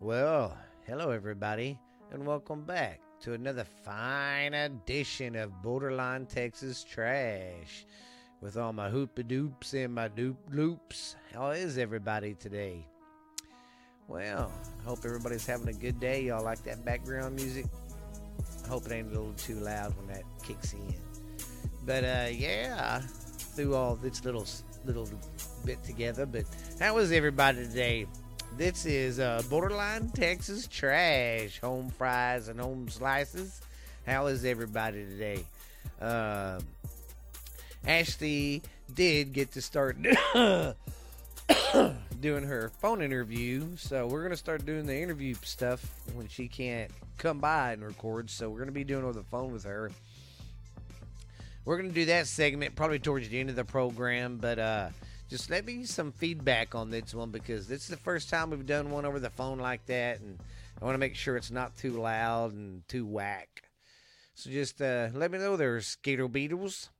Well, hello everybody, and welcome back to another fine edition of Borderline Texas Trash with all my hoopa doops and my doop loops. How is everybody today? Well, I hope everybody's having a good day. Y'all like that background music? I hope it ain't a little too loud when that kicks in. But uh, yeah, through all this little little bit together. But how is everybody today? This is uh, Borderline Texas Trash, home fries and home slices. How is everybody today? Uh, Ashley did get to start doing her phone interview, so we're gonna start doing the interview stuff when she can't come by and record. So we're gonna be doing over the phone with her. We're gonna do that segment probably towards the end of the program, but uh, just let me some feedback on this one because this is the first time we've done one over the phone like that, and I want to make sure it's not too loud and too whack. So just uh, let me know there, Skater Beetles.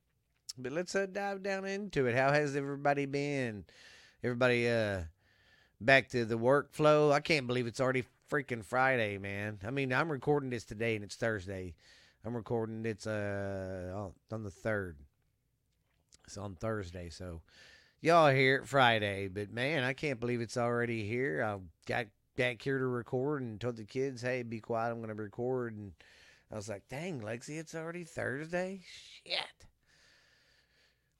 But let's uh, dive down into it. How has everybody been? Everybody uh, back to the workflow. I can't believe it's already freaking Friday, man. I mean, I'm recording this today and it's Thursday. I'm recording it's uh on the third. It's on Thursday, so y'all hear it Friday. But man, I can't believe it's already here. I got back here to record and told the kids, "Hey, be quiet. I'm going to record." And I was like, "Dang, Lexi, it's already Thursday. Shit."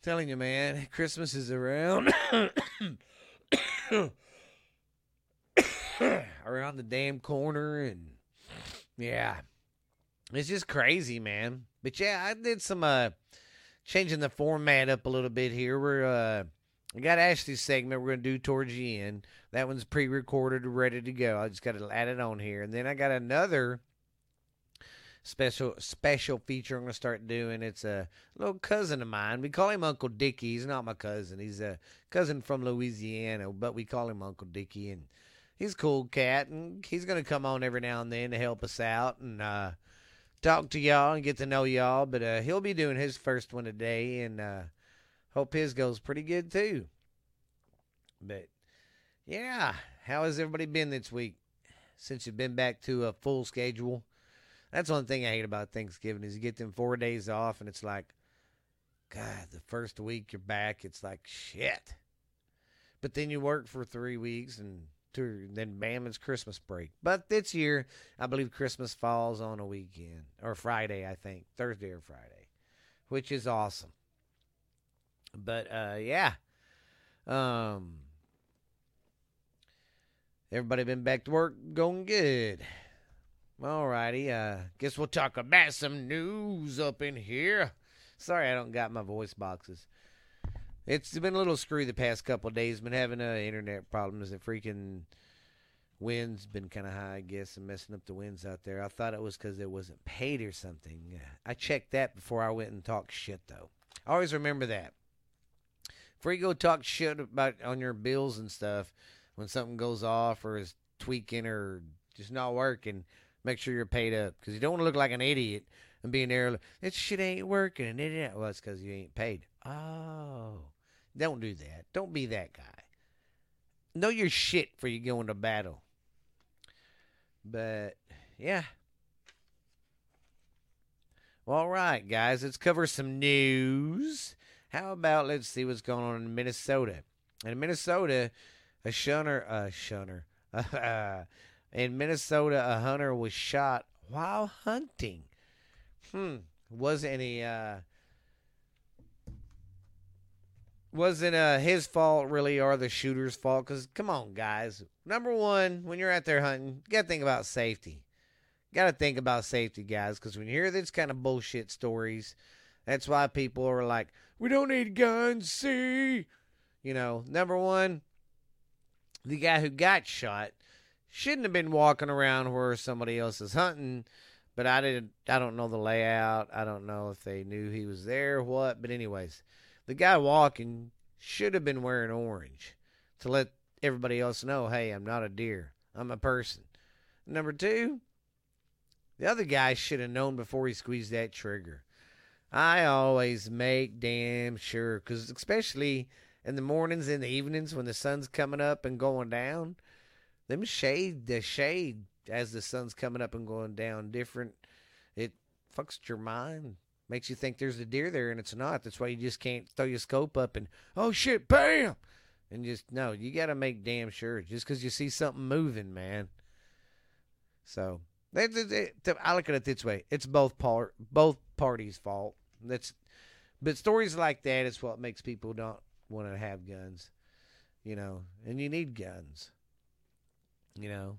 Telling you, man, Christmas is around. around the damn corner and yeah it's just crazy man but yeah i did some uh changing the format up a little bit here we're uh I got Ashley's segment we're gonna do towards the end. That one's pre-recorded, ready to go. I just got to add it on here, and then I got another special special feature I'm gonna start doing. It's a little cousin of mine. We call him Uncle Dickie. He's not my cousin. He's a cousin from Louisiana, but we call him Uncle Dickie, and he's a cool cat, and he's gonna come on every now and then to help us out and uh, talk to y'all and get to know y'all. But uh, he'll be doing his first one today, and. Uh, Hope his goes pretty good too. But yeah, how has everybody been this week since you've been back to a full schedule? That's one thing I hate about Thanksgiving is you get them four days off and it's like, God, the first week you're back, it's like shit. But then you work for three weeks and two, then bam, it's Christmas break. But this year, I believe Christmas falls on a weekend or Friday, I think Thursday or Friday, which is awesome. But uh, yeah, um, everybody been back to work, going good. Alrighty, uh, guess we'll talk about some news up in here. Sorry, I don't got my voice boxes. It's been a little screwy the past couple days. Been having uh, internet problems. The freaking wind's been kind of high, I guess, and messing up the winds out there. I thought it was because it wasn't paid or something. I checked that before I went and talked shit, though. I Always remember that before you go talk shit about on your bills and stuff, when something goes off or is tweaking or just not working, make sure you're paid up because you don't want to look like an idiot and being there. Like, this shit ain't working, and it ain't. well, it's because you ain't paid. Oh, don't do that. Don't be that guy. Know your shit before you go into battle. But yeah. Well, all right, guys, let's cover some news. How about let's see what's going on in Minnesota? In Minnesota, a shunner, a shunner, in Minnesota, a hunter was shot while hunting. Hmm, wasn't any, uh, wasn't uh, his fault really or the shooter's fault? Because come on, guys. Number one, when you're out there hunting, you got to think about safety. Got to think about safety, guys, because when you hear this kind of bullshit stories, that's why people are like, we don't need guns, see? You know, number one, the guy who got shot shouldn't have been walking around where somebody else is hunting. But I didn't. I don't know the layout. I don't know if they knew he was there or what. But anyways, the guy walking should have been wearing orange to let everybody else know, hey, I'm not a deer. I'm a person. Number two, the other guy should have known before he squeezed that trigger. I always make damn sure, because especially in the mornings and the evenings when the sun's coming up and going down, them shade, the shade as the sun's coming up and going down different. It fucks your mind. Makes you think there's a deer there and it's not. That's why you just can't throw your scope up and, oh shit, bam! And just, no, you got to make damn sure. Just because you see something moving, man. So, I look at it this way it's both, part, both parties' fault. That's, but stories like that is what makes people don't want to have guns, you know, and you need guns, you know.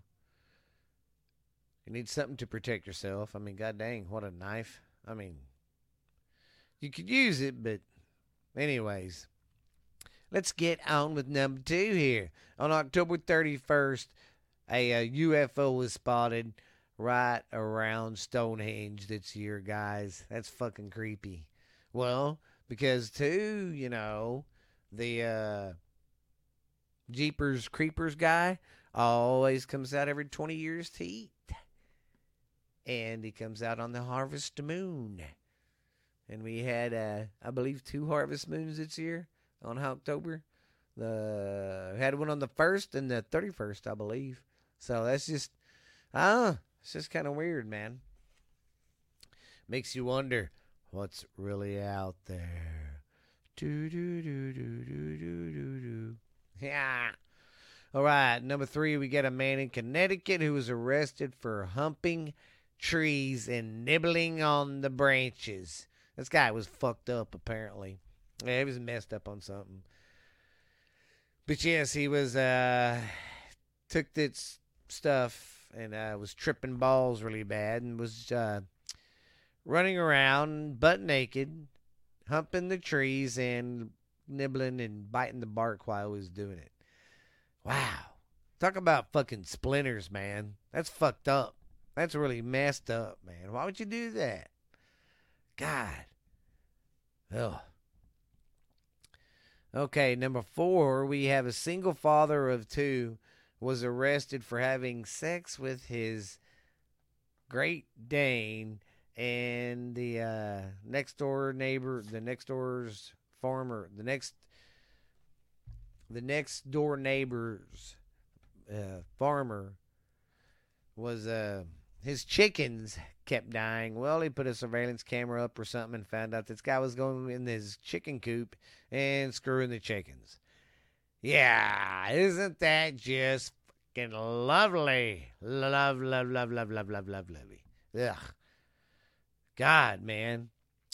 You need something to protect yourself. I mean, god dang, what a knife. I mean, you could use it, but anyways. Let's get on with number two here. On October 31st, a, a UFO was spotted right around Stonehenge this year, guys. That's fucking creepy. Well, because too, you know, the uh Jeepers Creepers guy always comes out every 20 years to eat and he comes out on the harvest moon. And we had, uh, I believe, two harvest moons this year on October. The had one on the first and the thirty first, I believe. So that's just, ah, it's just kind of weird, man. Makes you wonder what's really out there. Do do do do do do do do. Yeah. All right, number three, we got a man in Connecticut who was arrested for humping trees and nibbling on the branches. This guy was fucked up, apparently. Yeah, he was messed up on something. But yes, he was, uh, took this stuff and uh, was tripping balls really bad and was uh, running around butt naked, humping the trees and nibbling and biting the bark while he was doing it. Wow. Talk about fucking splinters, man. That's fucked up. That's really messed up, man. Why would you do that? God. Ugh. Okay, number four, we have a single father of two was arrested for having sex with his Great Dane and the uh, next door neighbor, the next door's farmer, the next, the next door neighbor's uh, farmer was uh, his chickens kept dying. Well, he put a surveillance camera up or something and found out this guy was going in his chicken coop and screwing the chickens. Yeah, isn't that just fucking lovely? Love, love, love, love, love, love, love, lovely. Ugh. God, man.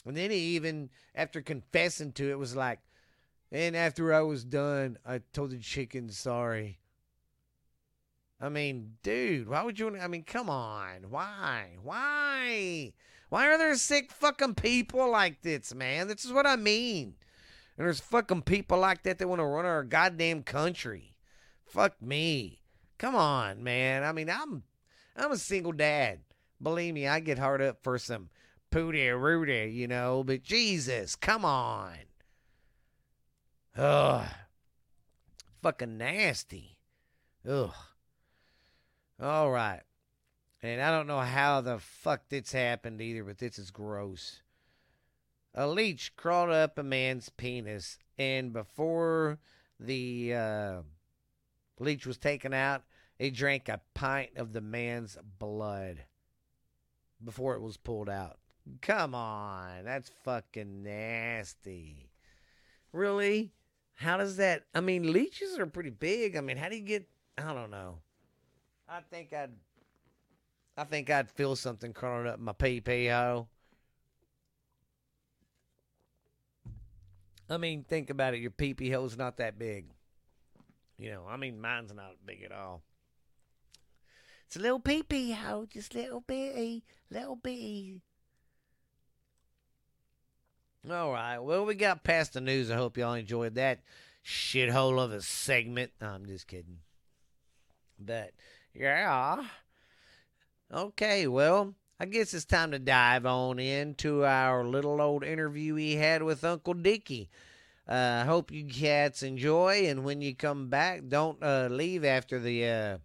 And then he even, after confessing to it, was like, and after I was done, I told the chicken sorry. I mean, dude, why would you? I mean, come on. Why? Why? Why are there sick fucking people like this, man? This is what I mean. And there's fucking people like that that want to run our goddamn country. Fuck me. Come on, man. I mean, I'm I'm a single dad. Believe me, I get hard up for some pooty rooty, you know, but Jesus, come on. Ugh. Fucking nasty. Ugh. All right. And I don't know how the fuck this happened either, but this is gross. A leech crawled up a man's penis, and before the uh, leech was taken out, he drank a pint of the man's blood before it was pulled out. Come on, that's fucking nasty. Really? How does that? I mean, leeches are pretty big. I mean, how do you get? I don't know. I think I'd I think I'd feel something crawling up my pee pee hole. I mean, think about it. Your pee pee hole's not that big. You know, I mean, mine's not big at all. It's a little pee pee hole, just little bitty, little bitty. All right. Well, we got past the news. I hope y'all enjoyed that shithole of a segment. No, I'm just kidding. But yeah. Okay, well, I guess it's time to dive on into our little old interview we had with Uncle Dickie. I uh, hope you cats enjoy, and when you come back, don't uh, leave after the uh,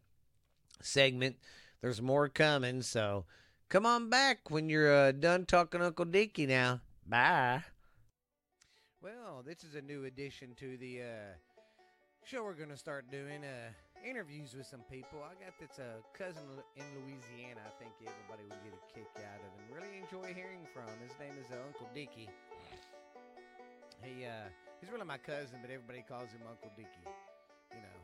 segment. There's more coming, so come on back when you're uh, done talking Uncle Dickie now. Bye. Well, this is a new addition to the uh, show we're going to start doing. Uh, interviews with some people. I got that's a cousin in Louisiana. I think everybody would get a kick out of and really enjoy hearing from. His name is uh, Uncle Dickie. He uh, he's really my cousin, but everybody calls him Uncle Dickie. You know,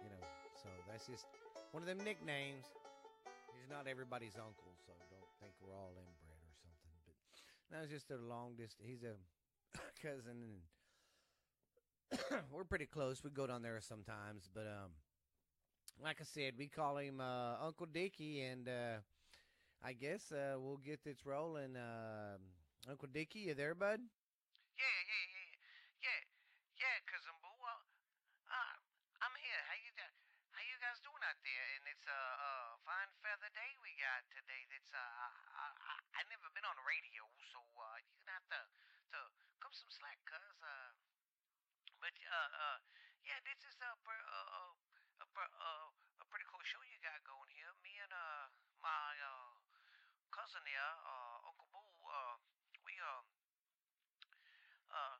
you know. So that's just one of them nicknames. He's not everybody's uncle, so don't think we're all inbred or something. But was just a long distance. He's a cousin, and we're pretty close. We go down there sometimes, but um, like I said, we call him uh, Uncle Dickie, and uh, I guess uh, we'll get this rolling. Uh, Uncle Dickie, you there, bud? Yeah, yeah, yeah, yeah, yeah, cousin Boo. Uh, uh, I'm here. How you guys? How you guys doing out there? And it's a uh, uh, fine feather day we got today. That's uh, I, I I never been on the radio, so uh, you're gonna have to to come some slack, cuz uh, but uh, uh, yeah, this is a per, uh, a, uh, a pretty cool show you got going here. Me and uh my uh cousin here, uh Uncle Boo, uh we um uh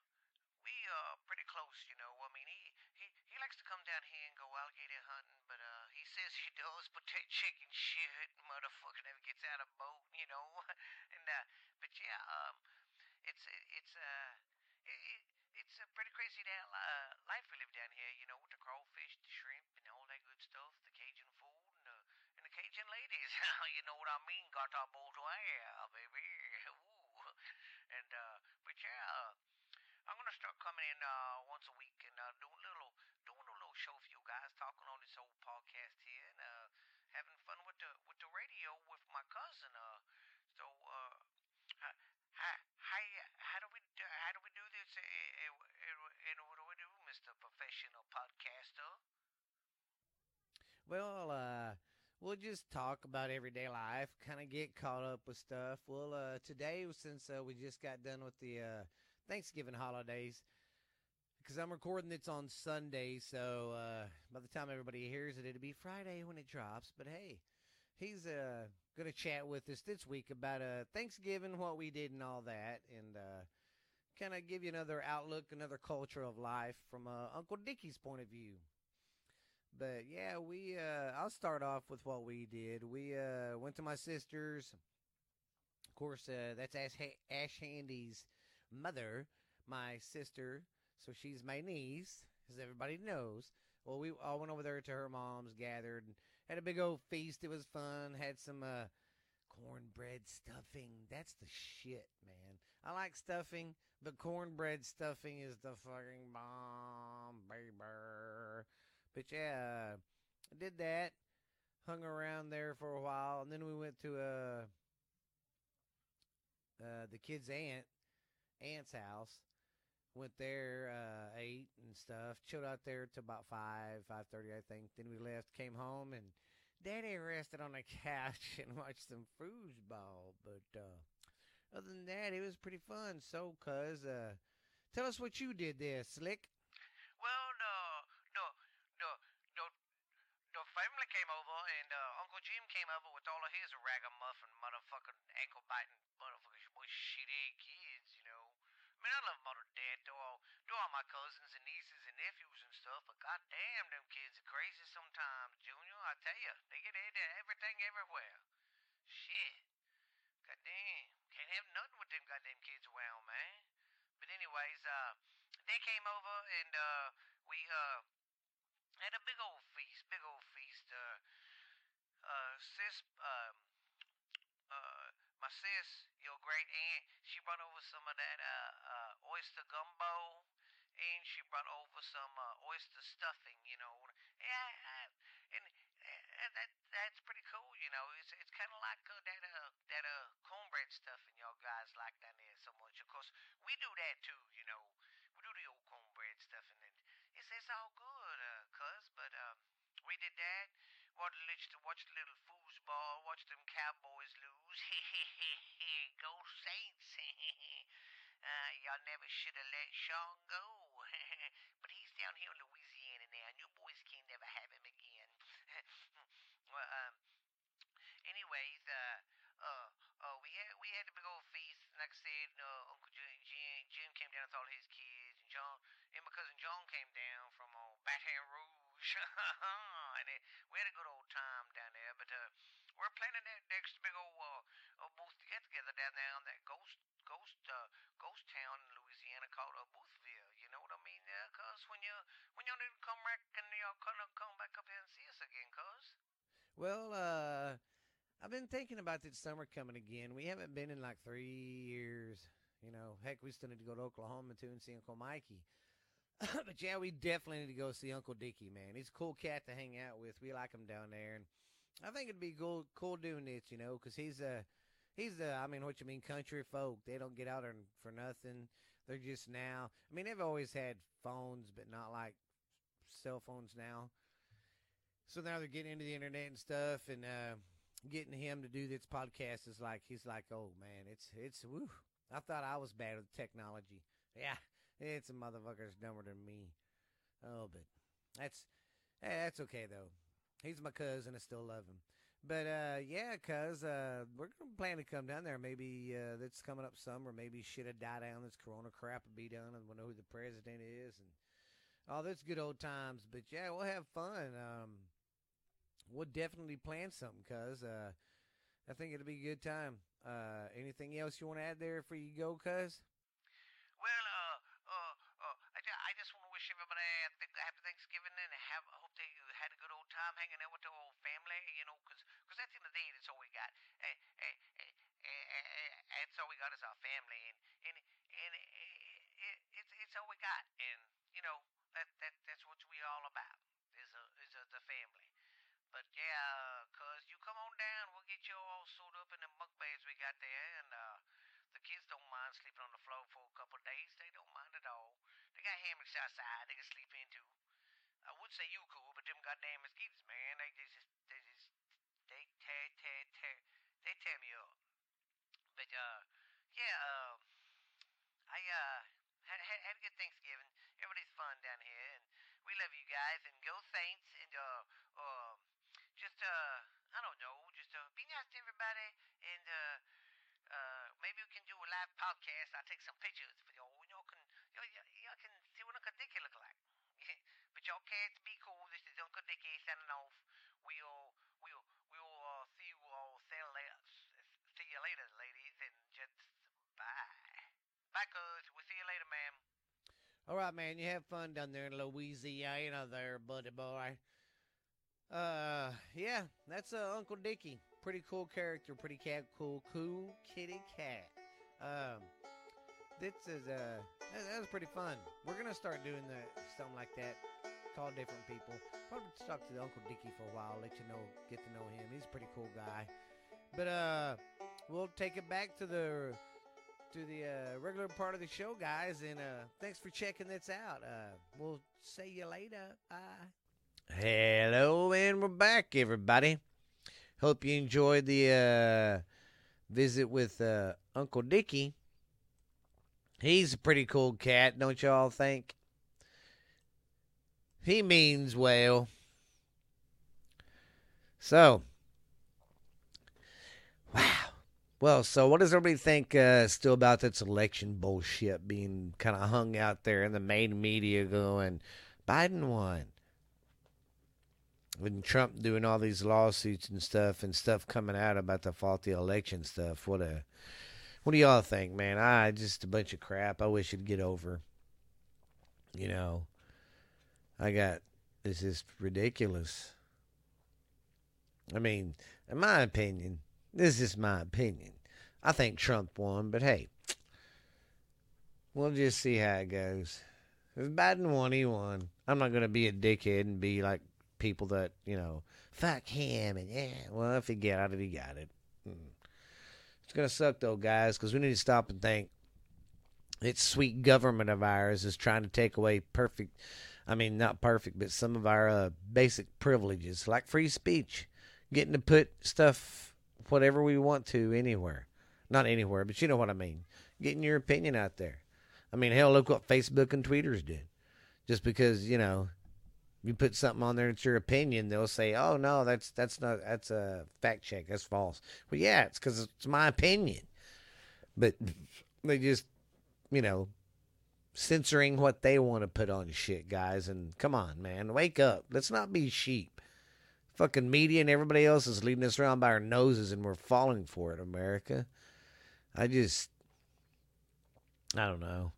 we uh pretty close, you know. I mean, he he he likes to come down here and go alligator hunting, but uh he says he does, but chicken shit motherfucker never gets out of boat, you know. and uh, but yeah, um, it's it's uh. It, it's a pretty crazy that, uh, life we live down here, you know, with the crawfish, the shrimp, and all that good stuff, the Cajun food, and the, and the Cajun ladies. you know what I mean? Got our boat air, baby. Ooh. And, uh, but yeah, uh, I'm gonna start coming in uh, once a week and uh, doing a little doing a little show for you guys, talking on this old podcast here and uh, having fun with the with the radio with my cousin. Uh, so uh, how how how do we how do we do this? And what do we do, Mister Professional Podcaster? Well, uh, we'll just talk about everyday life, kind of get caught up with stuff. Well, uh, today, since uh, we just got done with the uh, Thanksgiving holidays, because I'm recording this on Sunday, so uh, by the time everybody hears it, it'll be Friday when it drops. But hey, he's uh, going to chat with us this week about uh, Thanksgiving, what we did, and all that, and uh, kind of give you another outlook, another culture of life from uh, Uncle Dickie's point of view. But yeah, we uh, I'll start off with what we did. We uh, went to my sister's. Of course, uh, that's Ash, Ash Handy's mother, my sister. So she's my niece, as everybody knows. Well, we all went over there to her mom's, gathered, and had a big old feast. It was fun. Had some uh, cornbread stuffing. That's the shit, man. I like stuffing, but cornbread stuffing is the fucking bomb, baby. But yeah, I did that. Hung around there for a while, and then we went to uh, uh the kid's aunt, aunt's house. Went there, uh, ate and stuff. Chilled out there till about five, five thirty, I think. Then we left, came home, and Daddy rested on the couch and watched some foosball. But uh, other than that, it was pretty fun. So, cuz, uh, tell us what you did there, Slick. Well, the the the the the family came over and uh, Uncle Jim came over with all of his ragamuffin motherfucking ankle biting motherfucking boy, shitty kids, you know. I mean, I love mother and dad, do all, do all my cousins and nieces and nephews and stuff, but goddamn, them kids are crazy sometimes, Junior. I tell you, they get into everything everywhere. Shit. Goddamn. Can't have nothing with them goddamn kids around, man. But anyways, uh, they came over and, uh, we, uh, had a big old feast, big old feast. Uh, uh, sis, um, uh, my sis, your great aunt, she brought over some of that uh, uh, oyster gumbo, and she brought over some uh, oyster stuffing. You know, yeah, uh, and that that's pretty cool. You know, it's it's kind of like uh, that uh, that uh, cornbread stuffing y'all guys like down there so much. Of course, we do that too. You know, we do the old cornbread stuffing, and it's it's all good, uh, cuz, but um. We did that. Watched, watched a little foosball. Watched them Cowboys lose. go Saints. uh, y'all never should have let Sean go. but he's down here in Louisiana now, and you boys can't never have him again. well, um, anyways, uh, uh, uh, we had we had a big old feast. Like I said, uh, Uncle Jim, Jim, Jim came down with all his kids, and John and my cousin John came down from uh, Baton Rouge, and we had a good old time down there. But uh, we're planning that next big old uh, uh booth get together down there on that ghost ghost uh, ghost town in Louisiana called uh, Boothville. You know what I mean? Yeah, cuz when you when y'all need to come back and y'all come come back up here and see us again, cuz. Well, uh, I've been thinking about this summer coming again. We haven't been in like three years. You know, heck, we still need to go to Oklahoma too and see Uncle Mikey. but yeah, we definitely need to go see Uncle Dickie, man. He's a cool cat to hang out with. We like him down there, and I think it'd be cool, cool doing this, you know, because he's a, he's a, I mean, what you mean, country folk. They don't get out there for nothing. They're just now. I mean, they've always had phones, but not like cell phones now. So now they're getting into the internet and stuff, and uh, getting him to do this podcast is like he's like, oh man, it's it's woo. I thought I was bad with technology. Yeah, it's a motherfucker's dumber than me. Oh, but that's hey, that's okay though. He's my cousin. I still love him. But uh, yeah, cuz uh, we're gonna plan to come down there. Maybe uh, that's coming up summer. Maybe shit have died down. This Corona crap will be done, and we'll know who the president is, and all this good old times. But yeah, we'll have fun. Um, we'll definitely plan something, cuz uh, I think it'll be a good time. Uh, anything else you want to add there before you go, cuz? Well, uh, uh, uh, I, I just want to wish everybody a happy Thanksgiving and have hope they had a good old time hanging out with the whole family. You know, because cause at the end of the day, that's all we got. Eh, eh, eh, eh, eh, that's all we got is our family, and and and it, it, it's it's all we got, and you know that that that's what we all about is a, is a, the family. But yeah, cuz you come on down, we'll get you all sewed up in the muck beds we got there, and uh, the kids don't mind sleeping on the floor for a couple of days. They don't mind at all. They got hammocks outside they can sleep into. I would say you cool, but them goddamn mosquitoes, man, they just, they just, they tear, tear, tear, they tear me up. But uh, yeah, uh, I uh had, had, had a good Thanksgiving. Everybody's fun down here, and we love you guys. And go Saints, and uh, um. Uh, just uh I don't know, just uh be nice to everybody and uh uh maybe we can do a live podcast. I'll take some pictures for y'all. Y'all can y'all, y'all can see what Uncle Dickie look like. but y'all cats be cool. This is Uncle Dickie signing off. We'll we'll we'll uh, see you all see you later, ladies. Bye. Bye, cuz. We'll see you later, ma'am. All right, man. You have fun down there in Louisiana, there, buddy boy. Uh, yeah, that's uh, Uncle Dickie. Pretty cool character, pretty cat, cool, cool kitty cat. Um, this is uh, that, was pretty fun. We're gonna start doing that, something like that. Call different people. Probably talk to Uncle Dickie for a while. Let you know, get to know him. He's a pretty cool guy. But uh, we'll take it back to the to the uh, regular part of the show, guys. And uh, thanks for checking this out. Uh, we'll see you later. Bye. Hello, and we're back, everybody. Hope you enjoyed the uh, visit with uh, Uncle Dickie. He's a pretty cool cat, don't y'all think? He means well. So, wow. Well, so what does everybody think uh, still about this election bullshit being kind of hung out there in the main media going, Biden won? with Trump doing all these lawsuits and stuff and stuff coming out about the faulty election stuff. What a what do y'all think, man? I just a bunch of crap. I wish it'd get over. You know, I got this is ridiculous. I mean, in my opinion, this is my opinion. I think Trump won, but hey, we'll just see how it goes. If Biden won, he won. I'm not going to be a dickhead and be like people that you know fuck him and yeah. Well, if he got it, he got it. Hmm. It's gonna suck though, guys, because we need to stop and think. It's sweet government of ours is trying to take away perfect. I mean, not perfect, but some of our uh, basic privileges, like free speech, getting to put stuff, whatever we want to, anywhere. Not anywhere, but you know what I mean. Getting your opinion out there. I mean, hell, look what Facebook and Tweeters did. Just because you know you put something on there it's your opinion, they'll say, "Oh no, that's that's not that's a fact check. That's false." Well, yeah, it's because it's my opinion, but they just, you know, censoring what they want to put on shit, guys. And come on, man, wake up. Let's not be sheep. fucking media and everybody else is leading us around by our noses and we're falling for it, America. I just, I don't know.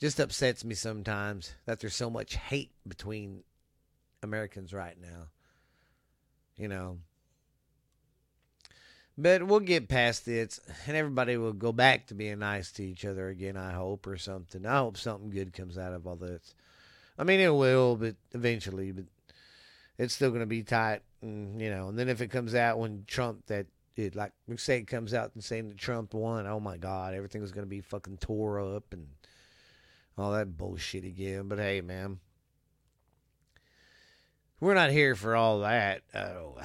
Just upsets me sometimes that there's so much hate between Americans right now. You know. But we'll get past this and everybody will go back to being nice to each other again, I hope, or something. I hope something good comes out of all this. I mean, it will, but eventually, but it's still going to be tight. And, you know, and then if it comes out when Trump, that it, like, say it comes out and saying that Trump won, oh my God, everything's going to be fucking tore up and all that bullshit again. But hey, man, we're not here for all that. Oh,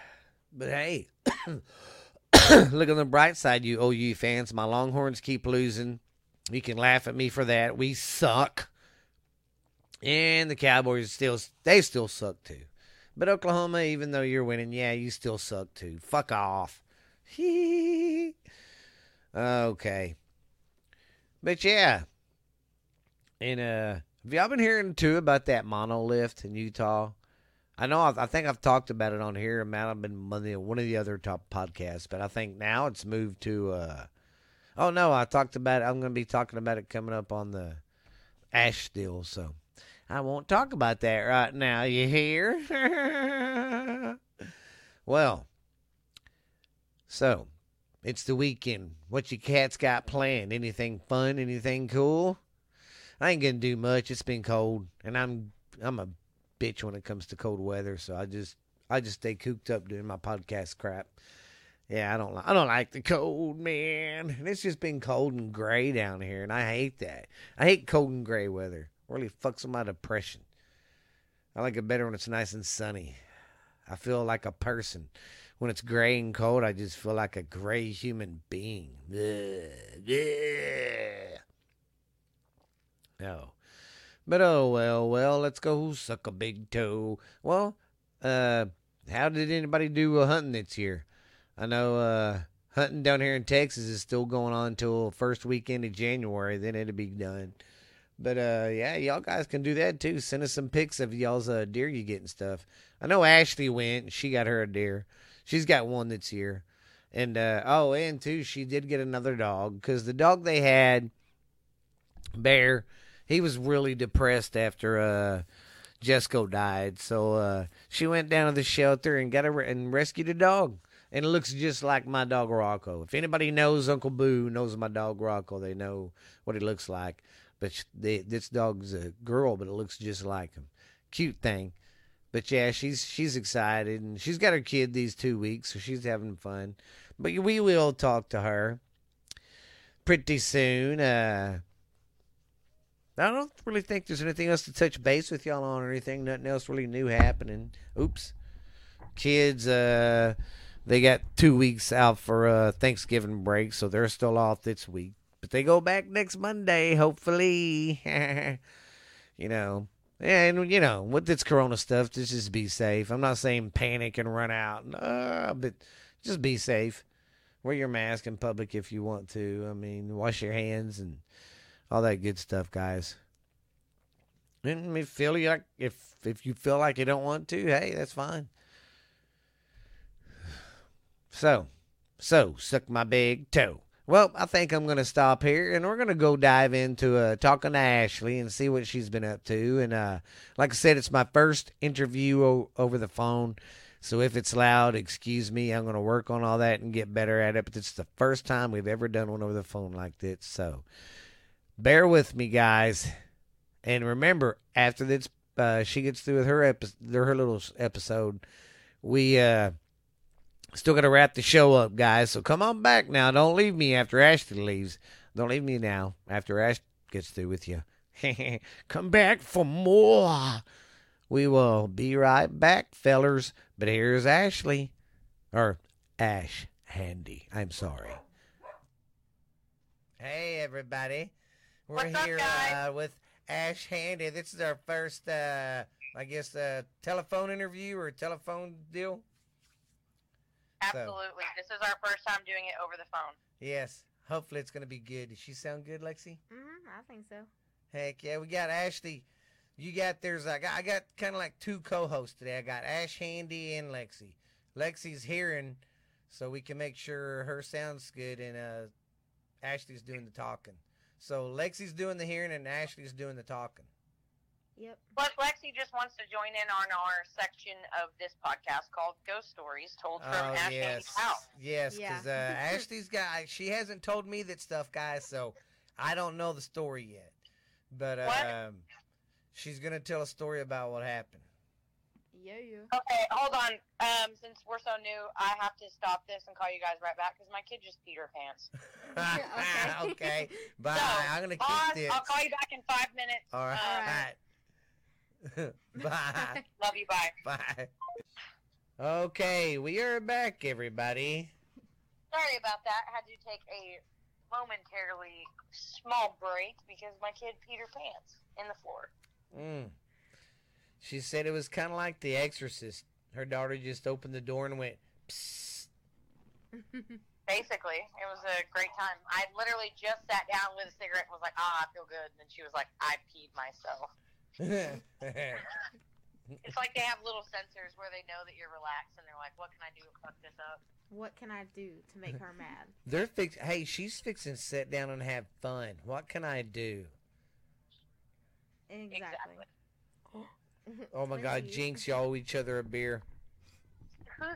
but hey, look on the bright side, you OU fans. My Longhorns keep losing. You can laugh at me for that. We suck. And the Cowboys still they still suck too. But Oklahoma, even though you're winning, yeah, you still suck too. Fuck off. okay. But yeah. And uh have y'all been hearing too about that monolith in Utah? I know I've, I think I've talked about it on here. It might have been one of the other top podcasts, but I think now it's moved to. uh Oh no, I talked about it. I'm going to be talking about it coming up on the Ash deal. So I won't talk about that right now. You hear? well, so it's the weekend. What your cats got planned? Anything fun? Anything cool? I ain't gonna do much. It's been cold, and I'm I'm a bitch when it comes to cold weather. So I just I just stay cooped up doing my podcast crap. Yeah, I don't I don't like the cold, man. And it's just been cold and gray down here, and I hate that. I hate cold and gray weather. Really fucks with my depression. I like it better when it's nice and sunny. I feel like a person. When it's gray and cold, I just feel like a gray human being. Ugh. No. But oh well, well, let's go suck a big toe. Well, uh, how did anybody do uh, hunting this year? I know uh, hunting down here in Texas is still going on until first weekend of January. Then it'll be done. But uh, yeah, y'all guys can do that too. Send us some pics of y'all's uh, deer you get and stuff. I know Ashley went. She got her a deer. She's got one that's here. And uh, oh, and too, she did get another dog because the dog they had, Bear, he was really depressed after uh Jesco died. So uh she went down to the shelter and got a and rescued a dog. And it looks just like my dog Rocco. If anybody knows Uncle Boo knows my dog Rocco, they know what he looks like. But they, this dog's a girl, but it looks just like him. Cute thing. But yeah, she's she's excited and she's got her kid these two weeks, so she's having fun. But we will talk to her pretty soon. Uh I don't really think there's anything else to touch base with y'all on or anything. Nothing else really new happening. Oops. Kids, uh, they got two weeks out for uh, Thanksgiving break, so they're still off this week. They go back next Monday, hopefully. you know. And, you know, with this corona stuff, just, just be safe. I'm not saying panic and run out, uh, but just be safe. Wear your mask in public if you want to. I mean, wash your hands and all that good stuff, guys. And me feel like if if you feel like you don't want to, hey, that's fine. So, so suck my big toe. Well, I think I'm going to stop here, and we're going to go dive into uh, talking to Ashley and see what she's been up to. And uh, like I said, it's my first interview o- over the phone. So if it's loud, excuse me. I'm going to work on all that and get better at it. But it's the first time we've ever done one over the phone like this. So bear with me, guys. And remember, after this, uh, she gets through with her epi- her little episode, we uh, still got to wrap the show up, guys. So come on back now. Don't leave me after Ashley leaves. Don't leave me now after Ash gets through with you. come back for more. We will be right back, fellers. But here's Ashley, or Ash Handy. I'm sorry. Hey, everybody. We're What's up, here guys? uh, with Ash Handy. This is our first, uh, I guess, uh, telephone interview or telephone deal. So- Absolutely. This is our first time doing it over the phone. Yes. Hopefully it's going to be good. Does she sound good, Lexi? Mm-hmm, I think so. Heck yeah. We got Ashley you got there's like I got kind of like two co-hosts today. I got Ash Handy and Lexi. Lexi's hearing, so we can make sure her sounds good, and uh, Ashley's doing the talking. So Lexi's doing the hearing, and Ashley's doing the talking. Yep. Plus, Lexi just wants to join in on our section of this podcast called Ghost Stories Told from Oh Ash yes, house. yes, Yeah. because uh, Ashley's got she hasn't told me that stuff, guys. So I don't know the story yet, but What? um, she's gonna tell a story about what happened. Yeah, yeah. Okay, hold on. Um, since we're so new, I have to stop this and call you guys right back because my kid just peed her pants. Okay. okay, bye. So, I'm gonna Pause. keep this. I'll call you back in five minutes. All right. Alright. bye. Love you. Bye. Bye. Okay, we are back, everybody. Sorry about that. I had to take a momentarily small break because my kid peed her pants in the floor. Mm. She said it was kind of like The Exorcist. Her daughter just opened the door and went, Psst. Basically, it was a great time. I literally just sat down with a cigarette and was like, ah, I feel good. And then she was like, I peed myself. It's like they have little sensors where they know that you're relaxed and they're like, what can I do to fuck this up? what can I do to make her mad? They're fix. Hey, she's fixing to sit down and have fun. What can I do? Exactly. Oh my God, Jinx, y'all owe each other a beer.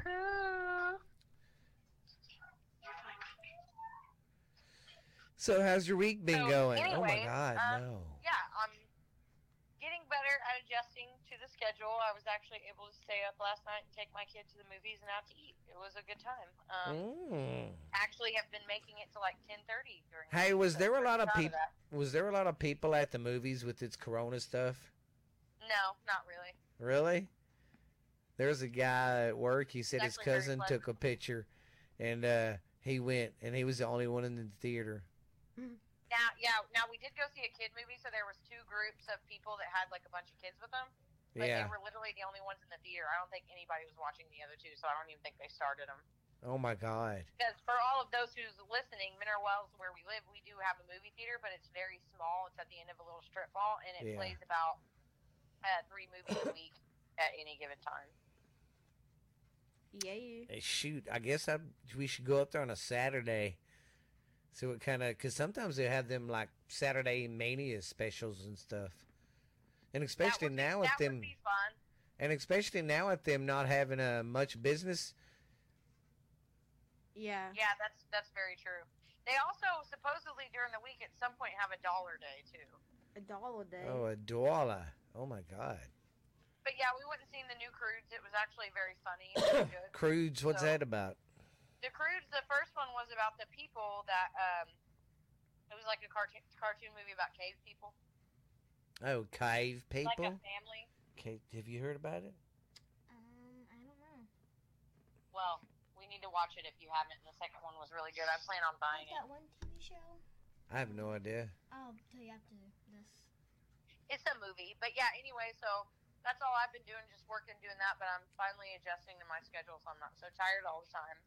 So how's your week been So, going? oh my God, um, no. yeah, I'm getting better at adjusting to the schedule. I was actually able to stay up last night and take my kid to the movies and out to eat. It was a good time. Um, Mm. Actually, have been making it to like 10:30 during. the Hey, week, was so there a lot of people? Was there a lot of people at the movies with its Corona stuff? No, not really. Really? There's a guy at work. He said his cousin took a picture, and uh, he went, and he was the only one in the theater. Now, yeah, now we did go see a kid movie, so there was two groups of people that had like a bunch of kids with them. But Yeah. they were literally the only ones in the theater. I don't think anybody was watching the other two, so I don't even think they started them. Oh my God. Because for all of those who's listening, Mineral Wells, where we live, we do have a movie theater, but it's very small. It's at the end of a little strip mall, and it Yeah. plays about uh, three movies a week at any given time. Yeah, yeah. Hey, shoot, I guess I we should go up there on a Saturday. See what kind of because sometimes they have them like Saturday mania specials and stuff, and especially that would be, now with them, would be fun. and especially now with them not having uh, much business. Yeah. Yeah, that's that's very true. They also supposedly during the week at some point have a dollar day too. A dollar a day. Oh, a dollar! Oh my God, But yeah, we went and seen the new Croods. It was actually very funny. and very. Croods. What's So- that about? The Croods, the first one was about the people that um, it was like a cartoon cartoon movie about cave people, Oh, cave like people. a family. Okay, have you heard about it? Um, I don't know. Well, we need to watch it if you haven't. And the second one was really good. I plan on buying Like it. that one TV show. I have no idea. I'll tell you after this. It's a movie, but yeah. Anyway, so that's all I've been doing, just working, doing that. But I'm finally adjusting to my schedule, so I'm not so tired all the time.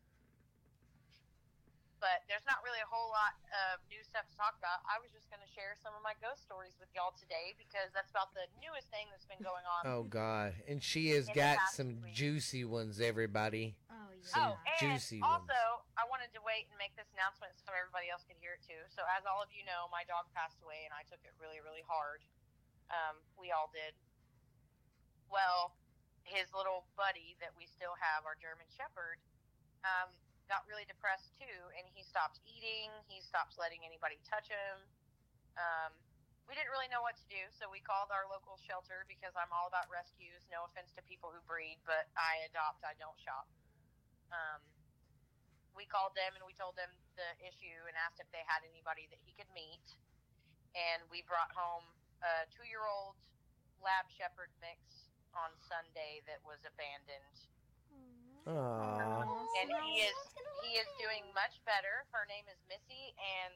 But there's not really a whole lot of new stuff to talk about. I was just going to share some of my ghost stories with y'all today because that's about the newest thing that's been going on. Oh God, and she has got some week. juicy ones. Everybody. Oh yeah. Some oh, and juicy also, ones. I wanted to wait and make this announcement so everybody else could hear it too. So, as all of you know, my dog passed away, and I took it really, really hard. Um, we all did. Well, his little buddy that we still have, our German Shepherd, um, got really depressed too, and he stopped eating. He stopped letting anybody touch him. Um, we didn't really know what to do, so we called our local shelter because I'm all about rescues. No offense to people who breed, but I adopt, I don't shop. Um, we called them and we told them the issue and asked if they had anybody that he could meet. And we brought home a two year old lab shepherd mix on Sunday that was abandoned. Aww. And he is he is doing much better. Her name is Missy, and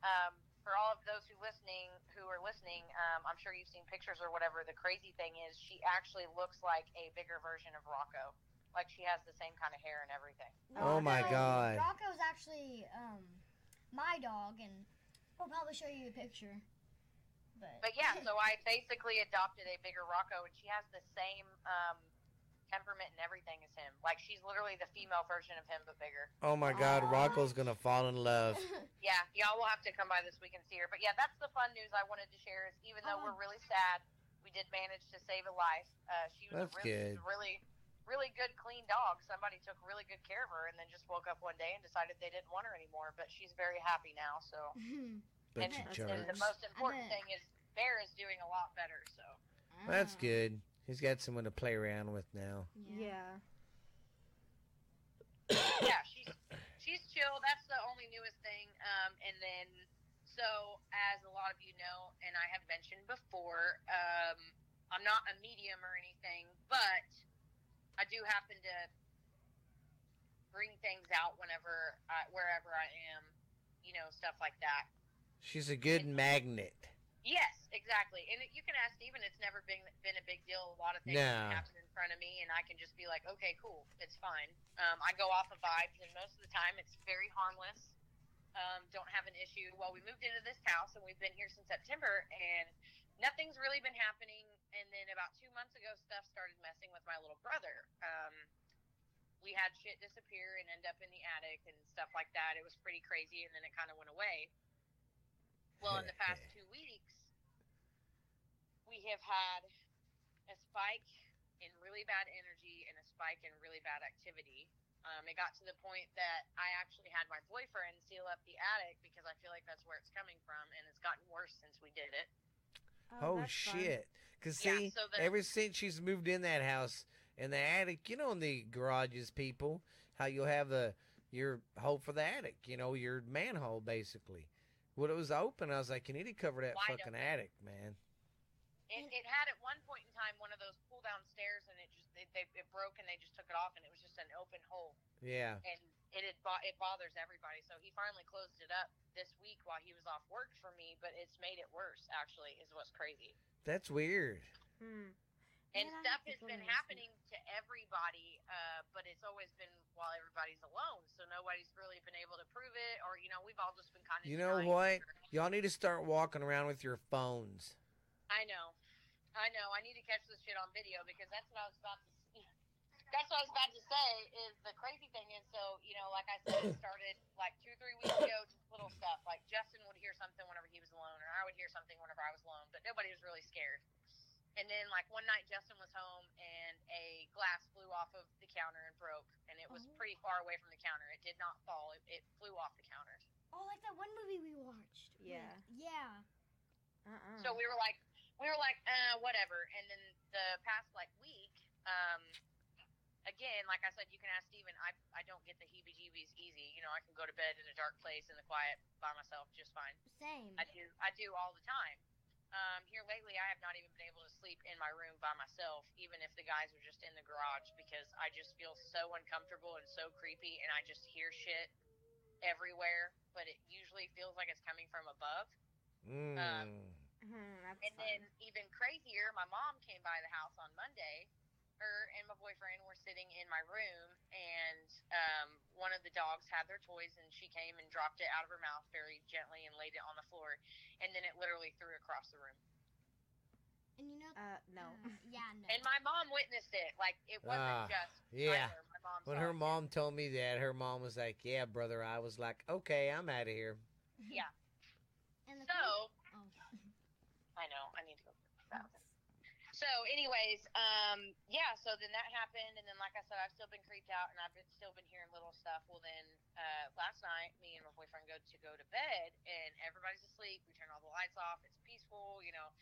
um, for all of those who listening who are listening, um, I'm sure you've seen pictures or whatever. The crazy thing is, she actually looks like a bigger version of Rocco. Like she has the same kind of hair and everything. Oh my God. Rocco's actually um my dog, and we'll probably show you a picture. but. But yeah, so I basically adopted a bigger Rocco, and she has the same um, temperament and everything is him. Like she's literally the female version of him, but bigger. Oh my God, Aw. Rocco's gonna fall in love. Yeah, y'all will have to come by this week and see her. But yeah, that's the fun news I wanted to share. Is even though Oh. we're really sad, we did manage to save a life. Uh, she was That's a really, good. really, really good, clean dog. Somebody took really good care of her, and then just woke up one day and decided they didn't want her anymore. But she's very happy now. So, But and, you That's and the most important thing is Bear is doing a lot better. So. That's Ah, good. He's got someone to play around with now. Yeah. yeah, she's she's chill. That's the only newest thing. Um, and then, so as a lot of you know, and I have mentioned before, um, I'm not a medium or anything, but I do happen to bring things out whenever, I, wherever I am, you know, stuff like that. She's a good magnet. Yes, exactly. And you can ask Steven. It's never been been a big deal. A lot of things can happen in front of me, and I can just be like, okay, cool, it's fine. Um, I go off of vibes, and most of the time, it's very harmless. Um, don't have an issue. Well, we moved into this house, and we've been here since September, and nothing's really been happening. And then about two months ago, stuff started messing with my little brother. Um, we had shit disappear and end up in the attic and stuff like that. It was pretty crazy, and then it kind of went away. Well, in the past two weeks, we have had a spike in really bad energy and a spike in really bad activity. Um, it got to the point that I actually had my boyfriend seal up the attic because I feel like that's where it's coming from, and it's gotten worse since we did it. Oh, that's fun. shit. Cause Yeah, see, so the- ever since she's moved in that house in the attic, you know, in the garages, people, how you'll have the your hole for the attic, you know, your manhole basically. When it was open, I was like, you need to cover that Wide fucking open. attic, man. It, it had at one point in time one of those pull down stairs, and it just they, they, it broke, and they just took it off, and it was just an open hole. Yeah. and it had bo- it bothers everybody. So he finally closed it up this week while he was off work for me, but it's made it worse. Actually, is what's crazy. That's weird. Hmm. And Man, I stuff has been to this happening to everybody, uh, but it's always been while everybody's alone. So nobody's really been able to prove it, or you know, we've all just been kind of. You know what? Y'all need to start walking around with your phones. I know, I know. I need to catch this shit on video because that's what I was about to. That's what I was about to say. Is the crazy thing is so you know, like I said, it started like two, three weeks ago, just little stuff. Like Justin would hear something whenever he was alone, or I would hear something whenever I was alone, but nobody was really scared. And then like one night, Justin was home and a glass flew off of the counter and broke, and it was Oh. pretty far away from the counter. It did not fall; it, it flew off the counter. Oh, like that one movie we watched. with- Yeah. Yeah. Uh-uh. So we were like, we were like, uh, whatever. And then the past like week, um, again, like I said, you can ask Steven. I I don't get the heebie-jeebies easy. You know, I can go to bed in a dark place in the quiet by myself just fine. Same. I do I do all the time. Um, here lately, I have not even been able to sleep in my room by myself, even if the guys are just in the garage, because I just feel so uncomfortable and so creepy, and I just hear shit everywhere. But it usually feels like it's coming from above. Mm. Hmm, that's And fun. then even crazier, my mom came by the house on Monday. Her and my boyfriend were sitting in my room, and um, one of the dogs had their toys, and she came and dropped it out of her mouth very gently and laid it on the floor, and then it literally threw across the room. And you know. Uh, no. uh, yeah, no. And my mom witnessed it. Like it wasn't just yeah. Tyler. My mom When her it. mom told me that, her mom was like, "Yeah, brother." I was like, "Okay, I'm out of here." Yeah. And the So oh. I know I need to go. to the bathroom. So, anyways, um, yeah. So then that happened, and then like I said, I've still been creeped out, and I've been, still been hearing little stuff. Well, then uh, last night, me and my boyfriend go to go to bed, and everybody's asleep. We turn all the lights off. It's peaceful, you know,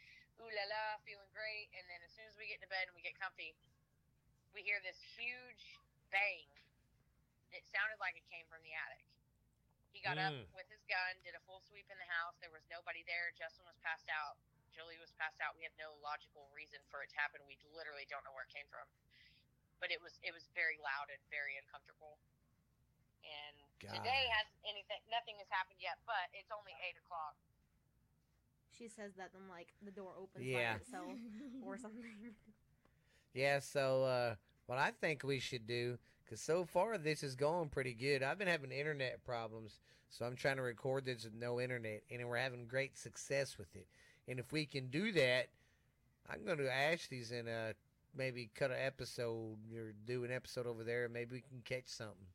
ooh la la, feeling great. And then as soon as we get to bed and we get comfy, we hear this huge bang. It sounded like it came from the attic. He got Mm. up with his gun, did a full sweep in the house. There was nobody there. Justin was passed out. Julie was passed out. We have no logical reason for it to happen. We literally don't know where it came from. But it was it was very loud and very uncomfortable. And today has anything nothing has happened yet, but it's only eight o'clock. She says that then like the door opens Yeah. by itself or something. Yeah, so uh, what I think we should do, because so far this is going pretty good. I've been having internet problems, so I'm trying to record this with no internet, and we're having great success with it. And if we can do that, I'm going to Ashley's and uh, maybe cut an episode or do an episode over there. and Maybe we can catch something.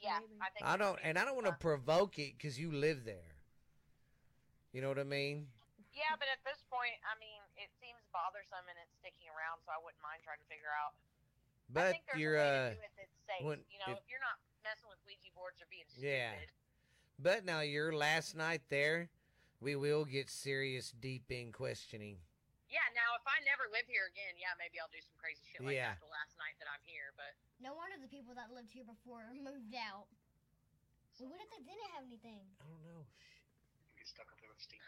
Yeah, I think. I don't, and I don't want to provoke it because you live there. You know what I mean? Yeah, but at this point, I mean, it seems bothersome and it's sticking around, so I wouldn't mind trying to figure out. I But think there's you're, a way uh, to do it that's safe. when- you know, if- if, you're not messing with Ouija boards or being stupid. Yeah. but now your last night there, we will get serious, deep in questioning. Yeah. Now, if I never live here again, yeah, maybe I'll do some crazy shit like Yeah. that the last night that I'm here. But No wonder the people that lived here before moved out. Well, what if they didn't have anything? I don't know. You get stuck up there with steam.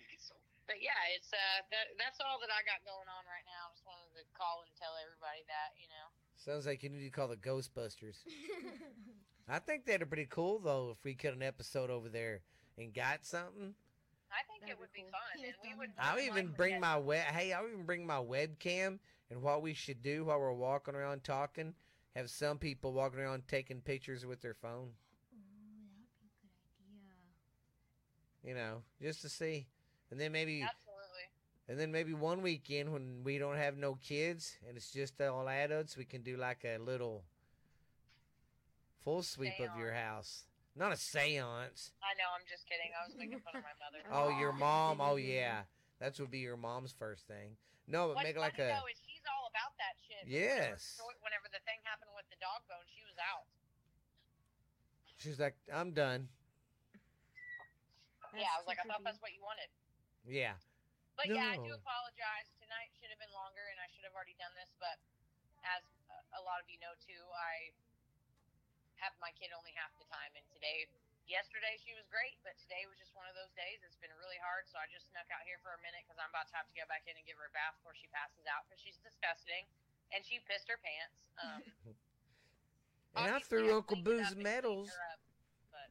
You get so but yeah, it's uh that, that's all that I got going on right now. Just wanted to call and tell everybody that you know. Sounds like you need to call the Ghostbusters. I think that'd be pretty cool though if we cut an episode over there and got something. I think That'd it would be be fun, Yeah, and we fun. would. I'll even bring my web. Hey, I'll even bring my webcam and what we should do while we're walking around talking. Have some people walking around taking pictures with their phone. Ooh, that would be a good idea. You know, just to see, and then maybe, Absolutely. and then maybe one weekend when we don't have no kids and it's just all adults, we can do like a little full sweep of your house. Not a seance. I know. I'm just kidding. I was making fun of my mother. Oh, your mom. Oh, yeah. That would be your mom's first thing. No, but What's make it like funny, a. though is she's all about that shit. Yes. Whenever, whenever the thing happened with the dog bone, she was out. She's like, I'm done. yeah, I was so like, I thought that's what you wanted. Yeah. But yeah, I do apologize. Tonight should have been longer, and I should have already done this. But as a- a lot of you know too, I have my kid only half the time, and today, yesterday she was great, but today was just one of those days. It's been really hard, so I just snuck out here for a minute because I'm about to have to go back in and give her a bath before she passes out because she's disgusting, and she pissed her pants. Um, And I threw Uncle Boo's up and cleaning medals. up, But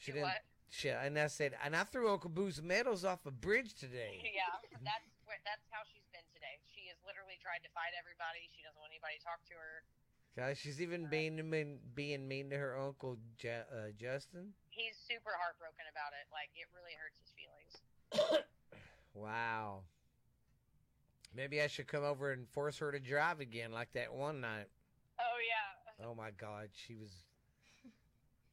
She didn't. what? Shit. And I said, and I threw Uncle Boo's medals off a bridge today. yeah, that's where, that's how she's been today. She has literally tried to fight everybody. She doesn't want anybody to talk to her. Guys, she's even being mean, being mean to her uncle Ju- uh, Justin. He's super heartbroken about it. Like it really hurts his feelings. Wow. Maybe I should come over and force her to drive again, like that one night. Oh yeah, Oh my God, she was.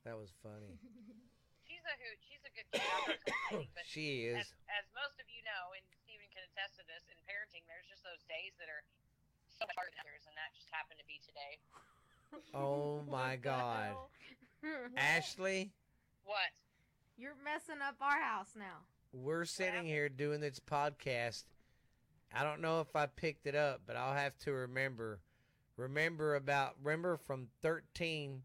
That was funny. she's a hoot. She's a good kid. I'm not complaining, but She as, is. as most of you know, and Stephen can attest to this, in parenting, there's just those days that are so much harder than others, and that just happened to be today. Oh my God. Ashley, What? You're messing up our house now. we're sitting here doing this podcast. I don't know if I picked it up, but I'll have to remember. Remember about remember from thirteen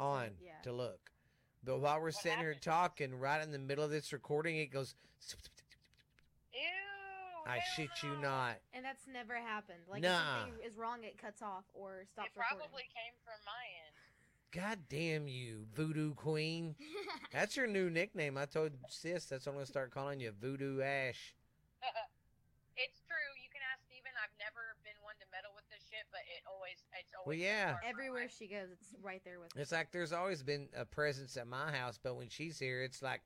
on Yeah. to look. But while we're What sitting here happened? talking, right in the middle of this recording, it goes. Ew. I shit you not. And that's never happened. Like Nah. if something is wrong, it cuts off or stops It probably came from my end. God damn you, Voodoo Queen. That's your new nickname. I told sis that's what I'm gonna start calling you, Voodoo Ash. Uh-uh. it's true. You can ask Steven. I've never been one to meddle with this shit, but it always, it's always. Well, yeah. part of my Everywhere life. she goes, it's right there with her. It's like there's always been a presence at my house, but when she's here, it's like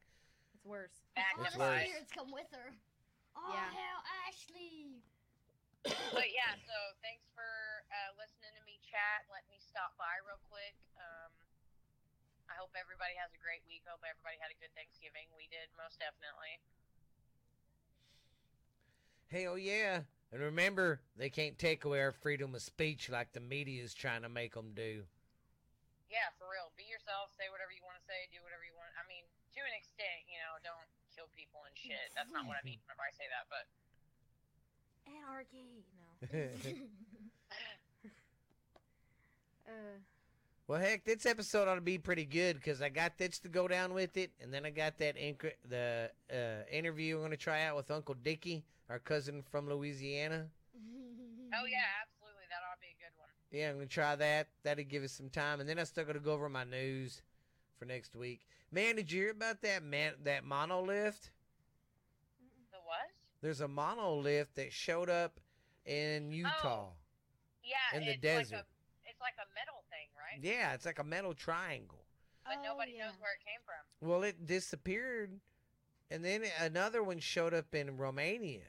It's worse. Back It's the worse. spirits come with her. Oh, Yeah. hell, Ashley. but yeah, so thanks for uh, listening to me chat. Let me stop by real quick. Um, I hope everybody has a great week. Hope everybody had a good Thanksgiving. We did most definitely. hell yeah. And remember, they can't take away our freedom of speech like the media is trying to make them do. Yeah, for real. Be yourself. Say whatever you want to say. Do whatever you want. I mean, to an extent, you know, don't kill people and shit. That's not what I mean whenever I say that, but Anarchy. No. Uh, well, heck, this episode ought to be pretty good because I got this to go down with it, and then I got that inc- the uh, interview I'm going to try out with Uncle Dickie, our cousin from Louisiana. oh yeah, absolutely. That ought to be a good one. Yeah, I'm gonna try that. That'll give us some time, and then I still got to go over my news for next week. Man, did you hear about that man that monolith? The what? There's a monolith that showed up in oh, Utah. Oh, Yeah, In the it's desert. Like a, it's like a metal thing, right? Yeah, it's like a metal triangle. But oh, nobody yeah. knows where it came from. Well, it disappeared And then another one showed up in Romania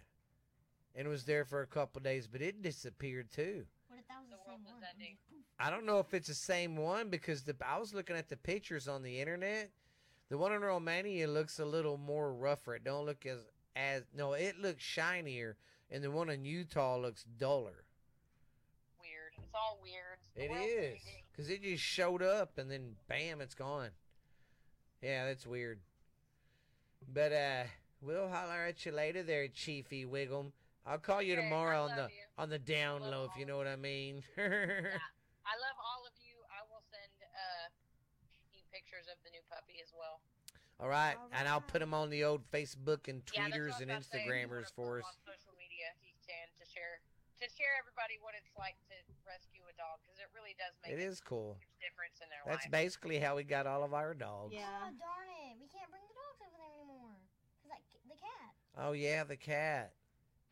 and was there for a couple days, but it disappeared too. What if that was The the, same was one? ending. I don't know if it's the same one because the I was looking at the pictures on the internet. The one in Romania looks a little more rougher. It don't look as as no, it looks shinier, and the one in Utah looks duller. Weird. It's all weird. The It is because it just showed up and then bam, it's gone. Yeah, that's weird. But uh, we'll holler at you later, there, Chiefy Wiggum. I'll call you Okay, tomorrow on the you. on the down low, if you know what I mean. yeah. I love all of you. I will send uh you pictures of the new puppy as well. All right, and I'll put them on the old Facebook and Yeah, tweeters what and I to say. If you wanna Instagrammers for us. On social media, if you can to share to share everybody what it's like to rescue a dog because it really does make It a cool. difference in their That's life. basically how we got all of our dogs. Yeah. Oh darn it! We can't bring the dogs over there anymore. Cause that ki- the cat. Oh yeah, the cat.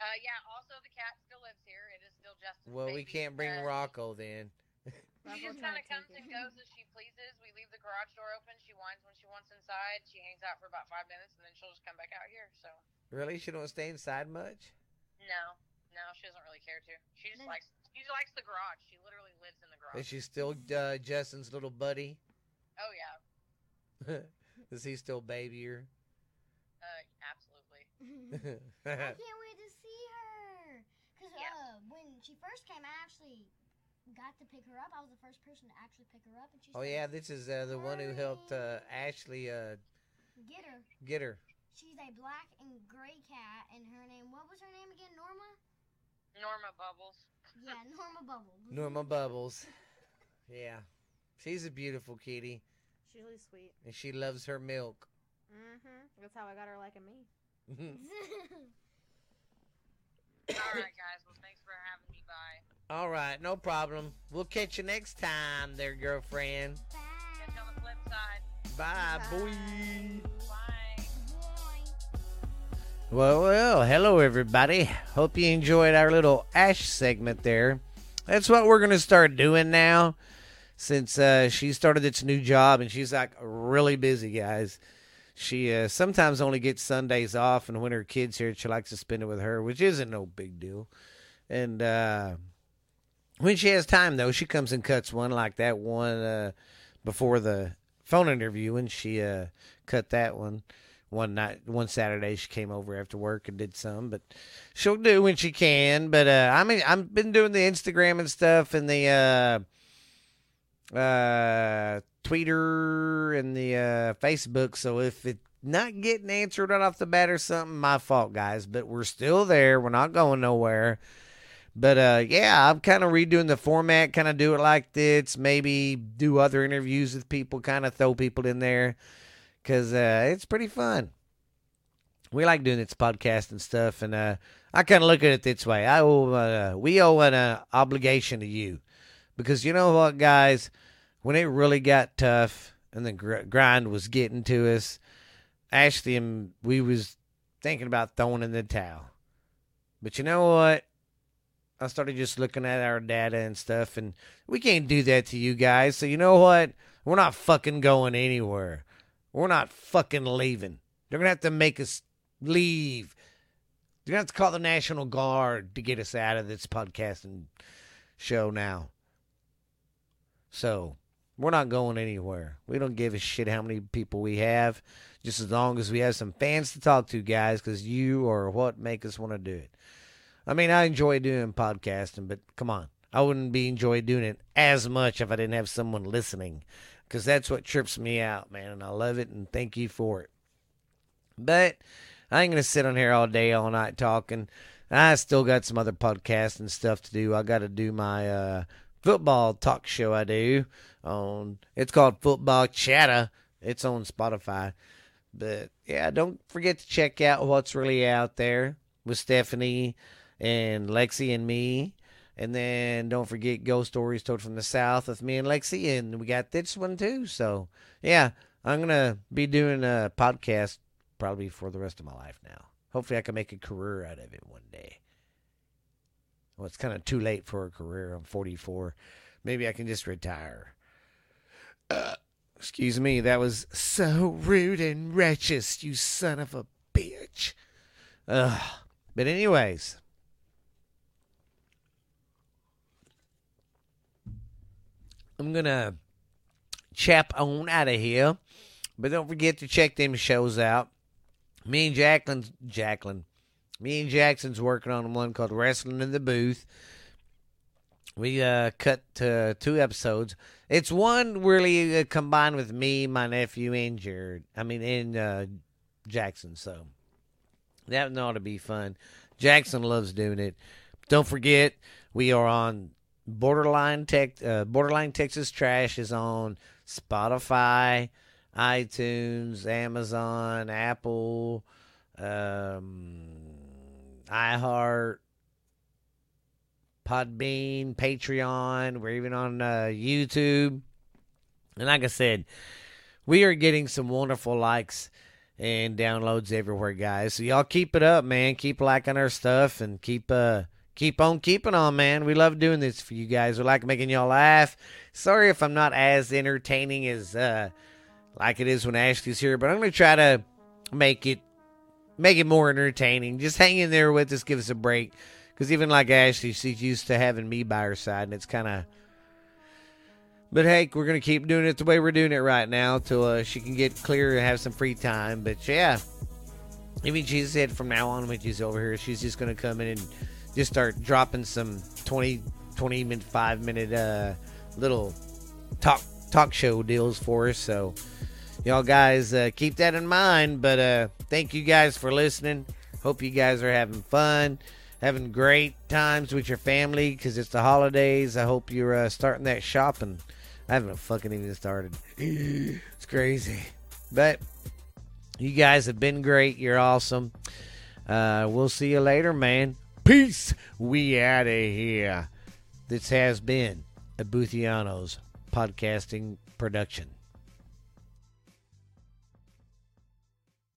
Uh, yeah. Also, the cat still lives here. It is still Justin's Well, we can't bring Uh, Rocco then. She just kind of comes and goes as she pleases. We leave the garage door open. She whines when she wants inside. She hangs out for about five minutes, and then she'll just come back out here. So Really, she don't stay inside much. no, no, she doesn't really care to. She just Then- likes she just likes the garage. She literally lives in the garage. Is she still uh, Justin's little buddy? oh yeah, Is he still baby her? uh, absolutely. I can't wait to see her. Cause Yeah. uh, when she first came, I actually got to pick her up. I was the first person to actually pick her up, and she oh said, yeah, this is uh, the one who helped uh, Ashley uh, get her. get her. She's a black and gray cat, and her name. What was her name again? Norma. Norma Bubbles. Yeah, Norma Bubbles. Norma Bubbles. Yeah, she's a beautiful kitty, She's really sweet. and she loves her milk. Mm-hmm. That's how I got her liking me. All right, guys. Well, thanks for having me by. All right, no problem. We'll catch you next time, there, girlfriend. Bye. Catch on the flip side. Bye, boy. Bye. Boy. Well, well, hello everybody. Hope you enjoyed our little Ash segment there. That's what we're gonna start doing now, since uh, she started this new job and she's like really busy, guys. She uh, sometimes only gets Sundays off, and when her kids here, she likes to spend it with her, which isn't no big deal. And uh, when she has time, though, she comes and cuts one like that one uh, before the phone interview, and she uh, cut that one one night one Saturday she came over after work and did some, but she'll do when she can. But uh I mean I've been doing the Instagram and stuff and the uh uh Twitter and the uh Facebook, so if it not getting answered right off the bat or something, my fault guys. But we're still there. We're not going nowhere. But uh yeah, I'm kind of redoing the format, kind of do it like this, maybe do other interviews with people, kind of throw people in there because uh, it's pretty fun. We like doing this podcast and stuff, and uh, I kind of look at it this way: I owe, uh, we owe an uh, obligation to you, because you know what, guys, when it really got tough and the gr- grind was getting to us, Ashley and we was thinking about throwing in the towel, but you know what? I started just looking at our data and stuff, and we can't do that to you guys. So you know what? We're not fucking going anywhere. We're not fucking leaving. They're gonna have to make us leave. They're gonna have to call the National Guard to get us out of this podcasting show now. So we're not going anywhere. We don't give a shit how many people we have, just as long as we have some fans to talk to, guys, because you are what make us want to do it. I mean, I enjoy doing podcasting, but come on. I wouldn't be enjoy doing it as much if I didn't have someone listening because that's what trips me out, man. And I love it and thank you for it. But I ain't to sit on here all day, all night talking. I still got some other podcasts and stuff to do. I got to do my uh, football talk show I do on, it's called Football Chatter. It's on Spotify. But yeah, don't forget to check out what's really out there with Stephanie and Lexi and me. And then don't forget Ghost Stories Told from the South with me and Lexi. And we got this one too. So, yeah, I'm going to be doing a podcast probably for the rest of my life now. Hopefully, I can make a career out of it one day. Well, it's kind of too late for a career. I'm 44. Maybe I can just retire. Uh, excuse me. That was so rude and righteous, you son of a bitch. Ugh. But anyways. I'm gonna chap on out of here. But don't forget to check them shows out. Me and Jacqueline Jacqueline. Me and Jackson's working on one called Wrestling in the Booth. We uh, cut two episodes. It's one really uh, combined with me, my nephew, and Jared. I mean, and uh, Jackson. So that ought to be fun. Jackson loves doing it. Don't forget, we are on Borderline Tech. Uh, Borderline Texas Trash is on Spotify, iTunes, Amazon, Apple, um, iHeart, Podbean, Patreon. We're even on uh, YouTube. And like I said, we are getting some wonderful likes and downloads everywhere, guys. So y'all keep it up, man. Keep liking our stuff and keep uh keep on keeping on, man. We love doing this for you guys. We like making y'all laugh. Sorry if I'm not as entertaining as uh like it is when Ashley's here, but I'm gonna try to make it make it more entertaining. Just hang in there with us, give us a break. Because even like Ashley, she's used to having me by her side, and it's kind of. But hey, we're gonna keep doing it the way we're doing it right now till uh, she can get clear and have some free time. But yeah, even she said from now on when she's over here, she's just gonna come in and just start dropping some 20, 20 minute, five minute uh, little talk talk show deals for us. So y'all guys uh, keep that in mind. But uh, thank you guys for listening. Hope you guys are having fun, having great times with your family because it's the holidays. I hope you're uh, starting that shopping. I haven't fucking even started. it's crazy, but you guys have been great. You're awesome. Uh, we'll see you later, man. Peace. We out of here. This has been a Boothianos podcasting production.